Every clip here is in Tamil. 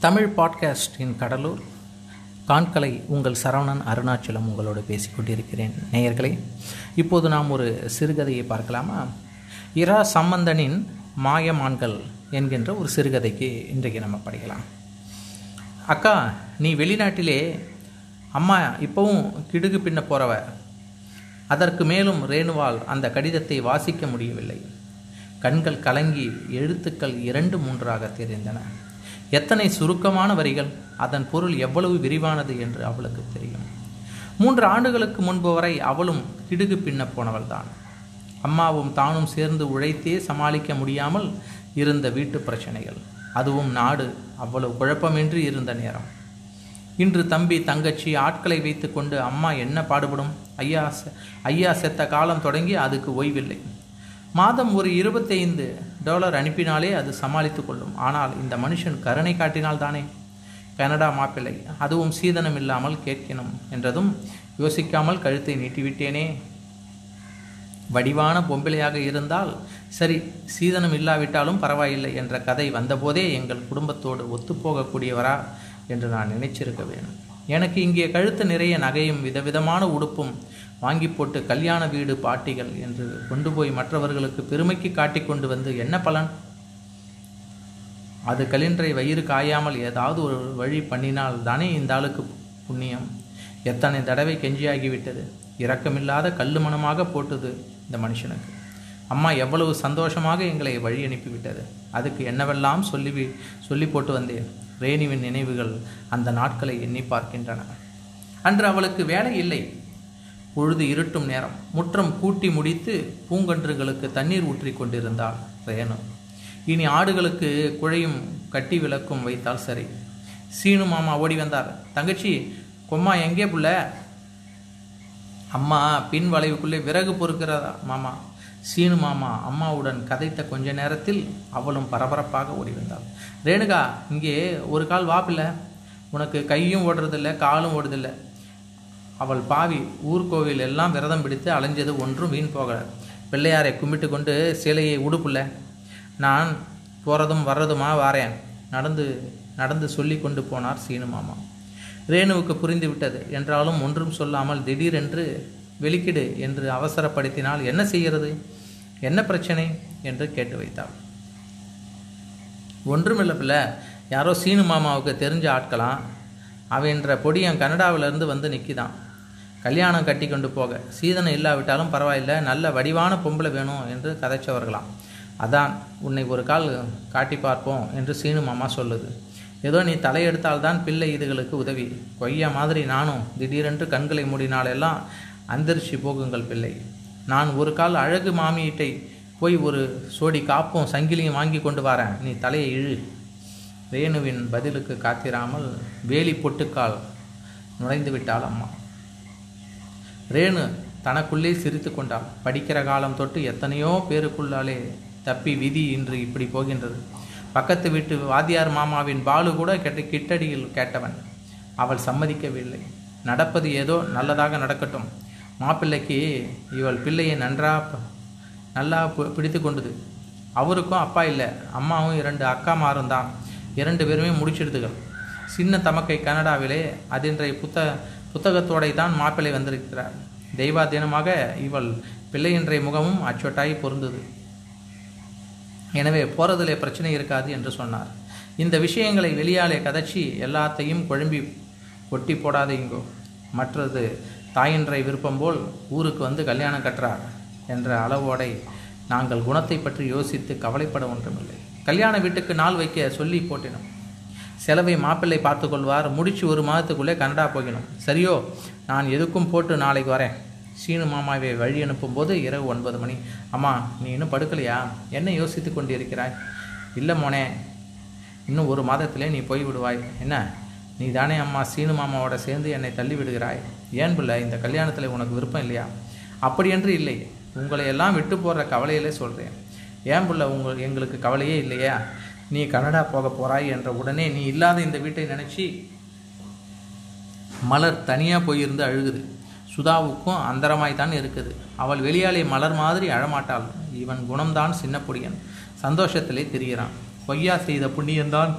தமிழ் பாட்காஸ்டின் கடலூர். காண்கலை உங்கள் சரவணன் அருணாச்சலம் உங்களோடு பேசிக்கொண்டிருக்கிறேன் நேயர்களே இப்போது நாம் ஒரு சிறுகதையை பார்க்கலாமா? இரா சம்பந்தனின் மாயமான்கள் என்கின்ற ஒரு சிறுகதைக்கு இன்றைக்கு நம்ம படிக்கலாம். அக்கா நீ வெளிநாட்டிலே அம்மா இப்போவும் கிடுகு பின்ன போகிறவ அதற்கு மேலும் ரேணுவால் அந்த கடிதத்தை வாசிக்க முடியவில்லை. கண்கள் கலங்கி எழுத்துக்கள் இரண்டு மூன்றாக தெரிந்தன. எத்தனை சுருக்கமான வரிகள் அதன் பொருள் எவ்வளவு விரிவானது என்று அவளுக்கு தெரியும். மூன்று ஆண்டுகளுக்கு முன்பு வரை அவளும் கிடுகு பின்ன போனவள்தான். அம்மாவும் தானும் சேர்ந்து உழைத்தே சமாளிக்க முடியாமல் இருந்த வீட்டு பிரச்சனைகள். அதுவும் நாடு அவ்வளவு குழப்பமின்றி இருந்த நேரம். இன்று தம்பி தங்கச்சி ஆட்களை வைத்துக்கொண்டு அம்மா என்ன பாடுபடும்? ஐயா ஐயா செத்த காலம் தொடங்கி அதுக்கு ஓய்வில்லை. மாதம் ஒரு இருபத்தைந்து டாலர் அனுப்பினாலே அது சமாளித்து கொள்ளும். ஆனால் இந்த மனுஷன் கருணை காட்டினால் தானே கனடா மாப்பிள்ளை அதுவும் சீதனம் இல்லாமல் கேட்கணும் என்றதும் யோசிக்காமல் கழுத்தை நீட்டிவிட்டேனே. வடிவான பொம்பிளையாக இருந்தால் சரி சீதனம் இல்லாவிட்டாலும் பரவாயில்லை என்ற கதை வந்தபோதே எங்கள் குடும்பத்தோடு ஒத்துப்போகக்கூடியவரா என்று நான் நினைச்சிருக்க வேணும் எனக்கு இங்கே கழுத்து நிறைய நகையும் விதவிதமான உடுப்பும் வாங்கி போட்டு கல்யாண வீடு பாட்டிகள் என்று கொண்டு போய் மற்றவர்களுக்கு பெருமைக்கு காட்டி கொண்டு வந்து என்ன பலன்? அது கலின்றை வயிறு காயாமல் ஏதாவது ஒரு வழி பண்ணினால் தானே இந்த ஆளுக்கு புண்ணியம். எத்தனை தடவை கெஞ்சியாகிவிட்டது. இரக்கமில்லாத கல்லு மனமாக போட்டது இந்த மனுஷனுக்கு. அம்மா எவ்வளவு சந்தோஷமாக எங்களை வழி அனுப்பிவிட்டது. அதுக்கு என்னவெல்லாம் சொல்லி சொல்லி போட்டு வந்தேன். ரேணுவின் நினைவுகள் அந்த நாட்களை எண்ணி பார்க்கின்றன. அன்று அவளுக்கு வேலை இல்லை. பொழுது இருட்டும் நேரம். முற்றம் கூட்டி முடித்து பூங்கன்றுகளுக்கு தண்ணீர் ஊற்றி கொண்டிருந்தாள் ரேணு. இனி ஆடுகளுக்கு குழையும் கட்டி விளக்கும் வைத்தால் சரி. சீனு மாமா ஓடி வந்தார். தங்கச்சி கொம்மா எங்கே புள்ள? அம்மா பின் வளைவுக்குள்ளே விறகு பொறுக்கிறதா மாமா? சீனு மாமா அம்மாவுடன் கதைத்த கொஞ்ச நேரத்தில் அவளும் பரபரப்பாக ஓடி வந்தாள். ரேணுகா இங்கே ஒரு கால் வாப்பில்ல உனக்கு கையும் ஓடுறதில்ல காலும் ஓடுதில்லை அவள் பாவி ஊர்கோவில் எல்லாம் விரதம் பிடித்து அலைஞ்சது ஒன்றும் வீண் போகலை. பிள்ளையாரை கும்பிட்டு கொண்டு சிலையை உடுப்புல நான் போகிறதும் வர்றதுமா வாரேன். நடந்து நடந்து சொல்லி கொண்டு போனார் சீனு மாமா. ரேணுவுக்கு புரிந்து விட்டது. என்றாலும் ஒன்றும் சொல்லாமல் திடீரென்று வெளிக்கிடு என்று அவசரப்படுத்தினால் என்ன செய்கிறது? என்ன பிரச்சனை? என்று கேட்டு வைத்தாள். ஒன்றுமில்ல பிள்ளை. யாரோ சீனு மாமாவுக்கு தெரிஞ்ச ஆட்களாம். அவன்ற பொடியன் கனடாவிலேருந்து வந்து நிற்கிதான் கல்யாணம் கட்டி கொண்டு போக. சீதனம் இல்லாவிட்டாலும் பரவாயில்ல. நல்ல வடிவான பொம்பளை வேணும் என்று கதைச்சவர்களாம். அதான் உன்னை ஒரு கால் காட்டி பார்ப்போம் என்று சீனு மாமா சொல்லுது. ஏதோ நீ தலையெடுத்தால்தான் பிள்ளை இதுகளுக்கு உதவி. கொய்யா மாதிரி நானும் திடீரென்று கண்களை மூடினாலெல்லாம் அந்தரிச்சு போகுங்கள் பிள்ளை. நான் ஒரு கால் அழகு மாமியிட்டை போய் ஒரு சோடி காப்பும் சங்கிலியும் வாங்கி கொண்டு வரேன். நீ தலையை இழு. ரேணுவின் பதிலுக்கு காத்திராமல் வேலி பொட்டுக்கால் நுழைந்து விட்டாள் அம்மா. ரேணு தனக்குள்ளே சிரித்து கொண்டாள் படிக்கிற காலம் தொட்டு எத்தனையோ பேருக்குள்ளாலே தப்பி விதி இன்று இப்படி போகின்றது. பக்கத்து வீட்டு வாத்தியார் மாமாவின் பாலு கூட கெட்ட கிட்டடியில் கேட்டவன். அவள் சம்மதிக்கவில்லை. நடப்பது ஏதோ நல்லதாக நடக்கட்டும். மாப்பிள்ளைக்கு இவள் பிள்ளையை நன்றா நல்லா பிடித்து கொண்டது. அவருக்கும் அப்பா இல்லை. அம்மாவும் இரண்டு அக்காமாரும் தான். இரண்டு பேருமே முடிச்சிடுதுகள். சின்ன தமக்கை கனடாவிலே அதின்றைய புத்த புத்தகத்தோடை தான் மாப்பிள்ளை வந்திருக்கிறார். தெய்வாதீனமாக இவள் பிள்ளையின்றைய முகமும் அச்சொட்டாய் பொருந்தது. எனவே போறதிலே பிரச்சனை இருக்காது என்று சொன்னார். இந்த விஷயங்களை வெளியாலே கதச்சி எல்லாத்தையும் குழம்பி ஒட்டி போடாதீங்கோ மற்றது தாயின்றை விருப்பம் போல் ஊருக்கு வந்து கல்யாணம் கட்டுறார் என்ற அளவோடை நாங்கள் குணத்தை பற்றி யோசித்து கவலைப்பட ஒன்றுமில்லை. கல்யாண வீட்டுக்கு நாள் வைக்க சொல்லி போட்டினோம். செலவை மாப்பிள்ளை பார்த்து கொள்வார் முடிச்சு ஒரு மாதத்துக்குள்ளே கனடா போகணும். சரியோ? நான் எதுக்கும் போட்டு நாளைக்கு வரேன். சீனு மாமாவை வழி அனுப்பும்போது இரவு ஒன்பது மணி. அம்மா நீ இன்னும் படுக்கலையா? என்ன யோசித்து கொண்டு இருக்கிறாய் இல்லை மோனே. இன்னும் ஒரு மாதத்திலே நீ போய் விடுவாய். என்ன? நீ தானே அம்மா சீனு மாமாவோட சேர்ந்து என்னை தள்ளி விடுகிறாய். ஏன் பிள்ளை இந்த கல்யாணத்தில் உனக்கு விருப்பம் இல்லையா? அப்படியென்று இல்லை. உங்களை எல்லாம் விட்டு போடுற கவலையிலே சொல்கிறேன் ஏன் பிள்ளை உங்கள் எங்களுக்கு கவலையே இல்லையா? நீ கனடா போக போகிறாய் என்ற உடனே நீ இல்லாத இந்த வீட்டை நினச்சி மலர் தனியாக போயிருந்து அழுகுது. சுதாவுக்கும் அந்தரமாய் தான் இருக்குது. அவள் வெளியாலே மலர் மாதிரி அழமாட்டாள். இவன் குணம்தான் சின்ன பொடியன் சந்தோஷத்திலே தெரிகிறான் பொய்யா செய்த புண்ணியந்தான்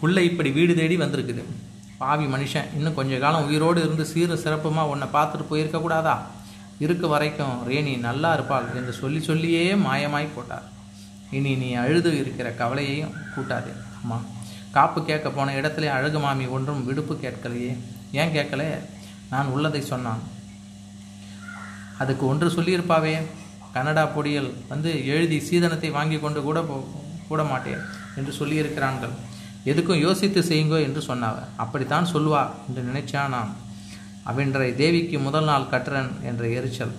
புள்ள இப்படி வீடு தேடி வந்திருக்குது. பாவி மனுஷன் இன்னும் கொஞ்ச காலம் உயிரோடு இருந்து சீரும் சிறப்புமாக உன்னை பார்த்துட்டு போயிருக்க கூடாதா? இருக்க வரைக்கும் ரேணி நல்லா இருப்பாள் என்று சொல்லி சொல்லியே மாயமாய் போட்டார். இனி நீ அழுது இருக்கிற கவலையையும் கூட்டாதே. அம்மா காப்பு கேட்க போன இடத்துல அழகு மாமி ஒன்றும் விடுப்பு கேட்கலையே. ஏன் கேட்கல? நான் உள்ளதை சொன்னான். அதுக்கு ஒன்று சொல்லியிருப்பாவே. கனடா பொடியல் வந்து எழுதி சீதனத்தை வாங்கி கொண்டு கூட போ கூட மாட்டேன் என்று சொல்லியிருக்கிறான்கள். எதுக்கும் யோசித்து செய்யுங்கோ என்று சொன்னாவ அப்படித்தான் சொல்லுவா என்று நினைச்சான் நான். அவென்றை தேவிக்கு முதல் நாள் கட்டுறன் என்ற எரிச்சல்.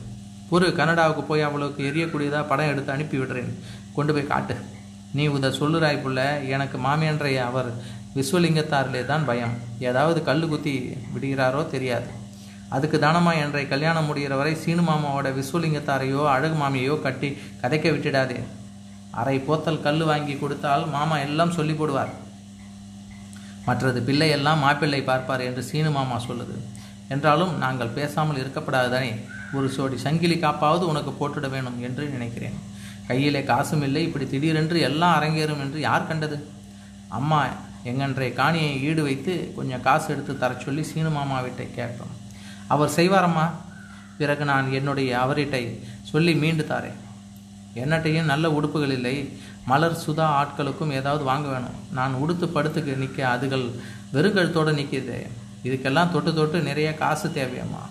ஒரு கனடாவுக்கு போய் அவளுக்கு எரியக்கூடியதா படம் எடுத்து அனுப்பி விடுறேன் கொண்டு போய் காட்டு. நீ இதை சொல்லுறாய் புள்ள எனக்கு மாமியன்றைய அவர் விஸ்வலிங்கத்தாரிலே தான் பயம். ஏதாவது கல் குத்தி விடுகிறாரோ தெரியாது. அதுக்கு தானமா என்றை கல்யாணம் முடிகிற வரை சீனு மாமாவோட விஸ்வலிங்கத்தாரையோ அழகு மாமியையோ கட்டி கதைக்க விட்டுடாதே. அரை போத்தல் கல் வாங்கி கொடுத்தால் மாமா எல்லாம் சொல்லி போடுவார். மற்றது பிள்ளை எல்லாம் மாப்பிள்ளை பார்ப்பார் என்று சீனு மாமா சொல்லுது. என்றாலும் நாங்கள் பேசாமல் இருக்கப்படாதுதானே ஒரு சோடி சங்கிலி காப்பாவது உனக்கு போட்டுட வேணும் என்று நினைக்கிறேன். கையிலே காசும் இல்லை இப்படி திடீரென்று எல்லாம் அரங்கேறும் என்று யார் கண்டது? அம்மா எங்கன்றைய காணியை ஈடு வைத்து கொஞ்சம் காசு எடுத்து தர சொல்லி சீனு மாமாவிட்டை கேட்டோம். அவர் செய்வாரம்மா. பிறகு நான் என்னுடைய அவரிட்டை சொல்லி மீண்டு தாரேன். என்னட்டையும் நல்ல உடுப்புகள் இல்லை. மலர் சுதா ஆட்களுக்கும் ஏதாவது வாங்க வேணும். நான் உடுத்து படுத்துக்கு நிற்க அதுகள் வெறுங்கழுத்தோடு நிற்கிது இதுக்கெல்லாம் தொட்டு தொட்டு நிறைய காசு தேவையம்மா.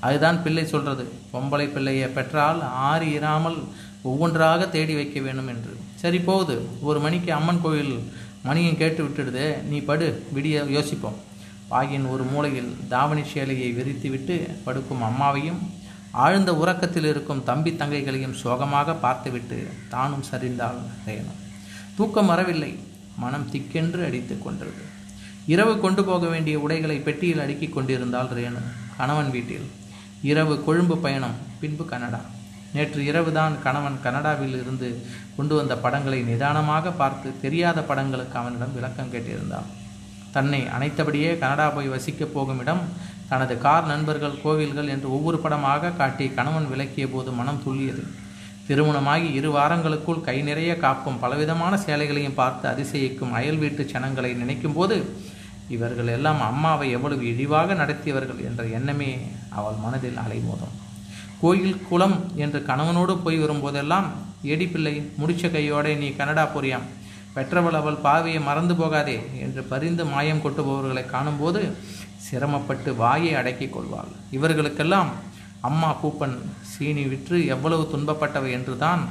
அதுதான் பிள்ளை சொல்றது. பொம்பளை பிள்ளையை பெற்றால் ஆறி இராமல் ஒவ்வொன்றாக தேடி வைக்க வேண்டும் என்று. சரி போகுது. ஒரு மணிக்கு அம்மன் கோயில் மணியும் கேட்டு விட்டுடுது. நீ படு விடிய யோசிப்போம். பாகியின் ஒரு மூலையில் தாவணி சேலையை விரித்துவிட்டு படுக்கும் அம்மாவையும் ஆழ்ந்த உறக்கத்தில் இருக்கும் தம்பி தங்கைகளையும் சோகமாக பார்த்துவிட்டு தானும் சரிந்தாள் ரேணு. தூக்கம் வரவில்லை. மனம் திக்கென்று அடித்து கொண்டது. இரவு கொண்டு போக வேண்டிய உடைகளை பெட்டியில் அடுக்கிக் கொண்டிருந்தாள் ரேணு. கணவன் வீட்டில். இரவு கொழும்பு பயணம் பின்பு கனடா. நேற்று இரவுதான் கணவன் கனடாவில் இருந்து கொண்டு வந்த படங்களை நிதானமாக பார்த்து தெரியாத படங்களுக்கு அவனிடம் விளக்கம் கேட்டிருந்தான். தன்னை அனைத்தபடியே கனடா போய் வசிக்கப் போகும் இடம் தனது கார் நண்பர்கள் கோவில்கள் என்று ஒவ்வொரு படமாக காட்டி கணவன் விளக்கிய போது மனம் துள்ளியது. திருமணமாகி இரு வாரங்களுக்குள் கை நிறைய காப்பும் பலவிதமான சேலைகளையும் பார்த்து அதிசயிக்கும் அயல் வீட்டு சனங்களை நினைக்கும் போது இவர்கள் எல்லாம் அம்மாவை எவ்வளவு இழிவாக நடத்தியவர்கள் என்ற எண்ணமே அவள் மனதில் அலைமோதும். கோயில் குளம் என்று கணவனோடு போய் வரும்போதெல்லாம் ஏடிப்பிள்ளை முடிச்ச கையோட நீ கனடா போறியாம். பெற்றவள் அவள் பாவையை மறந்து போகாதே என்று பரிந்து மாயம் கொட்டுபவர்களை காணும்போது சிரமப்பட்டு வாயை அடக்கிக் கொள்வாள். இவர்களுக்கெல்லாம் அம்மா பூப்பன் சீனி விற்று எவ்வளவு துன்பப்பட்டவை என்றுதான்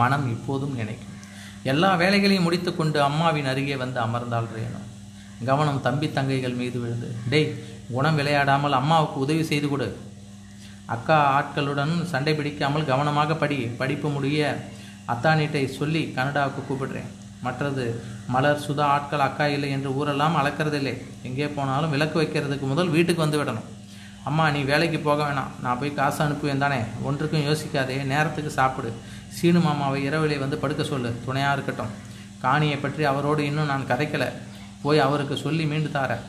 மனம் இப்போதும் நினைக்கும். எல்லா வேலைகளையும் முடித்துக்கொண்டு அம்மாவின் அருகே வந்து அமர்ந்தாள் ரேணு. கவனம் தம்பி தங்கைகள் மீது விழுந்து டேய் குணம் விளையாடாமல் அம்மாவுக்கு உதவி செய்து கொடு. அக்கா ஆட்களுடன் சண்டை பிடிக்காமல் கவனமாக படி படிப்பு முடிய அத்தானிட்டை சொல்லி கனடாவுக்கு கூப்பிடுறேன். மற்றது மலர் சுதா ஆட்கள் அக்கா இல்லை என்று ஊரெல்லாம் அளக்கிறதில்லை எங்கே போனாலும் விளக்கு வைக்கிறதுக்கு முதல் வீட்டுக்கு வந்து விடணும். அம்மா நீ வேலைக்கு போக வேணாம். நான் போய் காசு அனுப்புவேன் தானே? ஒன்றுக்கும் யோசிக்காதே. நேரத்துக்கு சாப்பிடு. சீனு மாமாவை இரவிலே வந்து படுக்க சொல்லு. துணையாக இருக்கட்டும். காணியை பற்றி அவரோடு இன்னும் நான் கதைக்கலை. போய் அவருக்கு சொல்லி மீண்டு தாரேன்.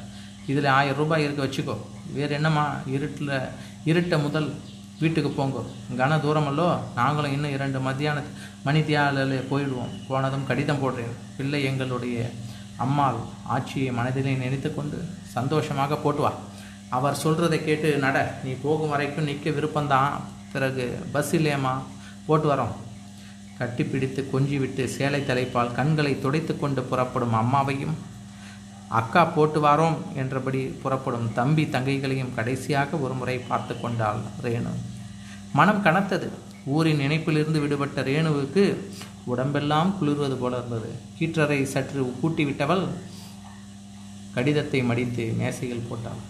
இதில் ஆயிரம் ரூபாய் இருக்க வச்சுக்கோ. வேறு என்னம்மா? இருட்டில் இருட்ட முதல் வீட்டுக்கு போங்கோ. கன தூரமல்லோ நாங்களும் இன்னும் இரண்டு மத்தியான மணி தியாலில் போயிடுவோம். போனதும் கடிதம் போடுறேன். பிள்ளை எங்களுடைய அம்மாள் ஆட்சியை மனதிலே நினைத்து கொண்டு சந்தோஷமாக போட்டு வா. அவர் சொல்கிறதை கேட்டு நட நீ போகும் வரைக்கும் நிற்க விருப்பம்தான். பிறகு பஸ் இல்லையம்மா? போட்டு வரோம். கட்டிப்பிடித்து கொஞ்சி விட்டு சேலை தலைப்பால் கண்களை துடைத்து கொண்டு புறப்படும் அம்மாவையும் அக்கா போட்டு வாரோம் என்றபடி புறப்படும் தம்பி தங்கைகளையும் கடைசியாக ஒரு முறை பார்த்து கொண்டாள் ரேணு. மனம் கனத்தது. ஊரின் நினைப்பிலிருந்து விடுபட்ட ரேணுவுக்கு உடம்பெல்லாம் குளிர்வது போல இருந்தது. கீற்றரை சற்று கூட்டிவிட்டவள் கடிதத்தை மடித்து மேசையில் போட்டாள்.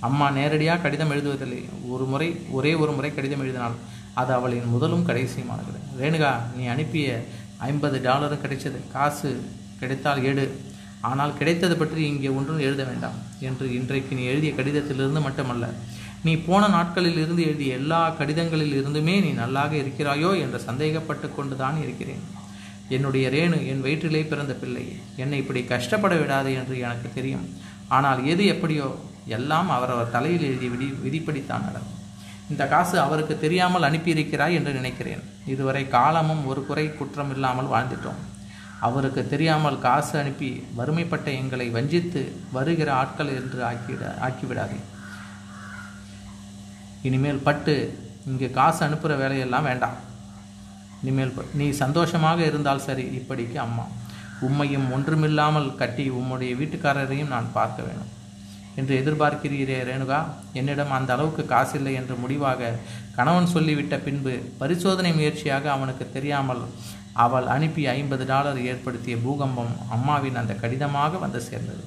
அம்மா நேரடியாக கடிதம் எழுதுவதில்லை. ஒரு முறை ஒரே ஒரு முறை கடிதம் எழுதினாள். அது அவளின் முதலும் கடைசியுமானது. ரேணுகா நீ அனுப்பிய ஐம்பது டாலரும் கிடைச்சது. காசு கிடைத்தால் எடு ஆனால் கிடைத்தது பற்றி இங்கே ஒன்றும் எழுத வேண்டாம் என்று இன்றைக்கு நீ எழுதிய கடிதத்திலிருந்து மட்டுமல்ல நீ போன நாட்களில் இருந்து எழுதிய எல்லா கடிதங்களில் இருந்துமே நீ நல்லாக இருக்கிறாயோ என்று சந்தேகப்பட்டு கொண்டுதான் இருக்கிறேன். என்னுடைய ரேணு என் வயிற்றிலே பிறந்த பிள்ளை. என்னை இப்படி கஷ்டப்பட விடாது என்று எனக்கு தெரியும். ஆனால் எது எப்படியோ எல்லாம் அவரவர் தலையில் எழுதி விதி விதிப்படித்தான் நடக்கும். இந்த காசு அவருக்கு தெரியாமல் அனுப்பியிருக்கிறாய் என்று நினைக்கிறேன். இதுவரை காலமும் ஒரு குறை குற்றம் இல்லாமல் வாழ்ந்துட்டோம். அவருக்கு தெரியாமல் காசு அனுப்பி வறுமைப்பட்ட எங்களை வஞ்சித்து வருகிற ஆட்கள் என்று ஆக்கிவிட ஆக்கிவிடாதே. இனிமேல் பட்டு இங்கே காசு அனுப்புகிற வேலையெல்லாம் வேண்டாம். இனிமேல் ப- நீ சந்தோஷமாக இருந்தால் சரி இப்படிக்கு அம்மா. உம்மையும் ஒன்றுமில்லாமல் கட்டி உம்முடைய வீட்டுக்காரரையும் நான் பார்க்க வேணும் என்று எதிர்பார்க்கிறீரே ரேணுகா என்னிடம் அந்த அளவுக்கு காசில்லை என்று முடிவாக கணவன் சொல்லிவிட்ட பின்பு பரிசோதனை முயற்சியாக அவனுக்கு தெரியாமல் அவள் அனுப்பி ஐம்பது டாலர் ஏற்படுத்திய பூகம்பம் அம்மாவின் அந்த கடிதமாக வந்து சேர்ந்தது.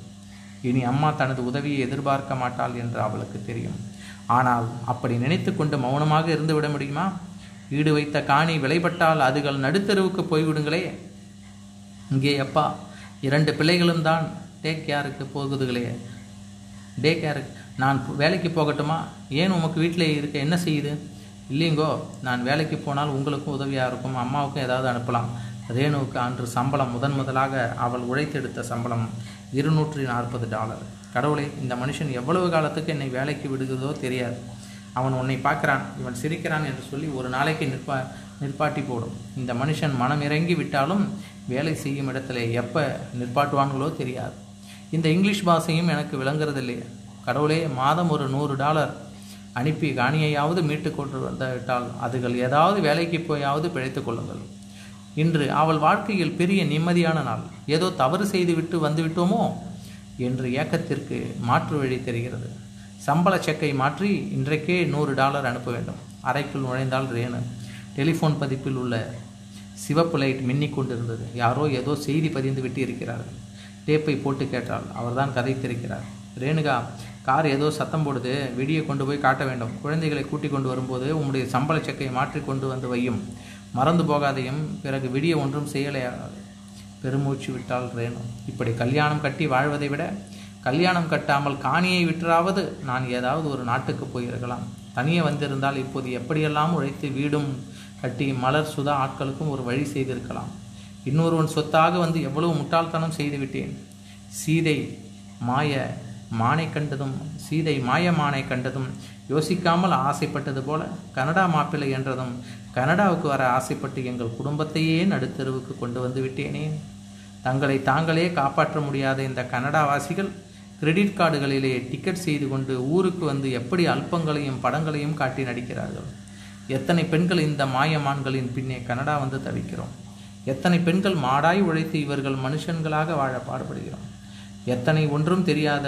இனி அம்மா தனது உதவியை எதிர்பார்க்க மாட்டாள் என்று அவளுக்கு தெரியும். ஆனால் அப்படி நினைத்து கொண்டு மௌனமாக இருந்துவிட முடியுமா? ஈடு வைத்த காணி விலைப்பட்டால் அதுகள் நடுத்தருவுக்கு போய்விடுங்களே. இங்கே அப்பா இரண்டு பிள்ளைகளும் தான் டேக் கேருக்கு போகுதுகளே. டே கேருக்கு நான் வேலைக்கு போகட்டுமா? ஏன் உமக்கு வீட்டிலே இருக்க? என்ன செய்யுது? இல்லைங்கோ நான் வேலைக்கு போனால் உங்களுக்கும் உதவியாக இருக்கும் அம்மாவுக்கும் ஏதாவது அனுப்பலாம். ரேணுவுக்கு அன்று சம்பளம் முதன் முதலாக அவள் உழைத்தெடுத்த சம்பளம் இருநூற்றி நாற்பது டாலர். கடவுளே இந்த மனுஷன் எவ்வளவு காலத்துக்கு என்னை வேலைக்கு விடுகிறதோ தெரியாது. அவன் உன்னை பார்க்குறான் இவன் சிரிக்கிறான் என்று சொல்லி ஒரு நாளைக்கு நிற்பா நிற்பாட்டி போடும். இந்த மனுஷன் மனம் இறங்கி விட்டாலும் வேலை செய்யும் இடத்துல எப்போ நிற்பாட்டுவான்களோ தெரியாது. இந்த இங்கிலீஷ் பாஷையும் எனக்கு விளங்குறதில்லையே. கடவுளே மாதம் ஒரு நூறு டாலர் அனுப்பி காணியையாவது மீட்டு கொண்டு வந்துவிட்டால் அதுகள் ஏதாவது வேலைக்கு போயாவது பிழைத்து கொள்ளுங்கள். இன்று அவள் வாழ்க்கையில் பெரிய நிம்மதியான நாள். ஏதோ தவறு செய்துவிட்டு வந்துவிட்டோமோ? என்று ஏக்கத்திற்கு மாற்று வழி தெரிகிறது. சம்பள செக்கை மாற்றி இன்றைக்கே நூறு டாலர் அனுப்ப வேண்டும். அறைக்குள் நுழைந்தால் ரேணு. டெலிஃபோன் பதிப்பில் உள்ள சிவப்பு லைட் மின்னிக் கொண்டிருந்தது. யாரோ ஏதோ செய்தி பதிந்து விட்டு இருக்கிறார்கள். டேப்பை போட்டு கேட்டால் அவர்தான் கதைத்திருக்கிறார். ரேணுகா கார் ஏதோ சத்தம் போடுது வெடியை கொண்டு போய் காட்ட வேண்டும். குழந்தைகளை கூட்டிக் கொண்டு வரும்போது உம்முடைய சம்பள செக்கை மாற்றி கொண்டு வந்து வையும். மறந்து போகாதையும் பிறகு விடிய ஒன்றும் செய்யலையா பெருமூச்சு விட்டால் ரேணு இப்படி கல்யாணம் கட்டி வாழ்வதை விட கல்யாணம் கட்டாமல் காணியை விற்றாவது நான் ஏதாவது ஒரு நாட்டுக்கு போயிருக்கலாம். தனியே வந்திருந்தால் இப்போது எப்படியெல்லாம் உழைத்து வீடும் கட்டி மலர் சுதா ஆட்களுக்கும் ஒரு வழி செய்திருக்கலாம். இன்னொருவன் சொத்தாக வந்து எவ்வளவு முட்டாள்தனம் செய்துவிட்டேன் சீதை மாய மானை கண்டதும் சீதை மாய மானை கண்டதும் யோசிக்காமல் ஆசைப்பட்டது போல கனடா மாப்பிள்ளை என்றதும் கனடாவுக்கு வர ஆசைப்பட்டு எங்கள் குடும்பத்தையே நடுத்தெருவுக்கு கொண்டு வந்து விட்டேனே. தங்களை தாங்களே காப்பாற்ற முடியாத இந்த கனடாவாசிகள் கிரெடிட் கார்டுகளிலே டிக்கெட் செய்து கொண்டு ஊருக்கு வந்து எப்படி அல்பங்களையும் படங்களையும் காட்டி நடிக்கிறார்கள்? எத்தனை பெண்கள் இந்த மாயமான்களின் பின்னே கனடா வந்து தவிக்கிறோம்? எத்தனை பெண்கள் மாடாய் உழைத்து இவர்கள் மனுஷன்களாக வாழ பாடுபடுகிறோம்? எத்தனை ஒன்றும் தெரியாத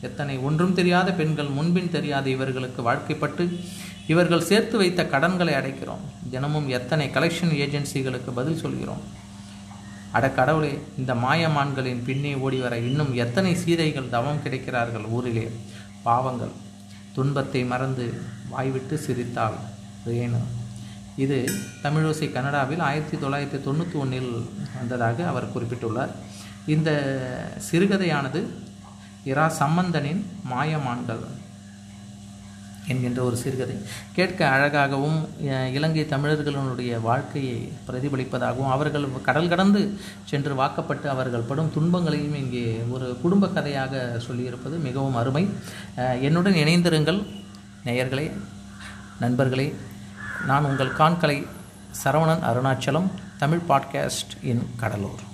எத்தனை ஒன்றும் தெரியாத பெண்கள் முன்பின் தெரியாத இவர்களுக்கு வாழ்க்கைப்பட்டு இவர்கள் சேர்த்து வைத்த கடன்களை அடைக்கிறோம். தினமும் எத்தனை கலெக்ஷன் ஏஜென்சிகளுக்கு பதில் சொல்கிறோம். அட கடவுளே இந்த மாயமான்களின் பின்னே ஓடி வர இன்னும் எத்தனை சீதைகள் தவம் கிடைக்கிறார்கள் ஊரிலே? பாவங்கள். துன்பத்தை மறந்து வாய்விட்டு சிரித்தாள் ரேணு. இது தமிழோசை கனடாவில் ஆயிரத்தி தொள்ளாயிரத்தி தொண்ணூற்றி ஒன்றில் வந்ததாக அவர் குறிப்பிட்டுள்ளார். இந்த சிறுகதையானது இரா சம்பந்தனின் மாயமான்கள் என்கின்ற ஒரு சிறுகதை. கேட்க அழகாகவும் இலங்கை தமிழர்களுடைய வாழ்க்கையை பிரதிபலிப்பதாகவும் அவர்கள் கடல் கடந்து சென்று வாக்கப்பட்டு அவர்கள் படும் துன்பங்களையும் இங்கே ஒரு குடும்ப கதையாக சொல்லியிருப்பது மிகவும் அருமை. என்னுடன் இணைந்திருங்கள் நேயர்களே நண்பர்களே. நான் உங்கள் காண்கலை சரவணன் அருணாச்சலம் தமிழ் பாட்காஸ்ட் இன் கடலூர்.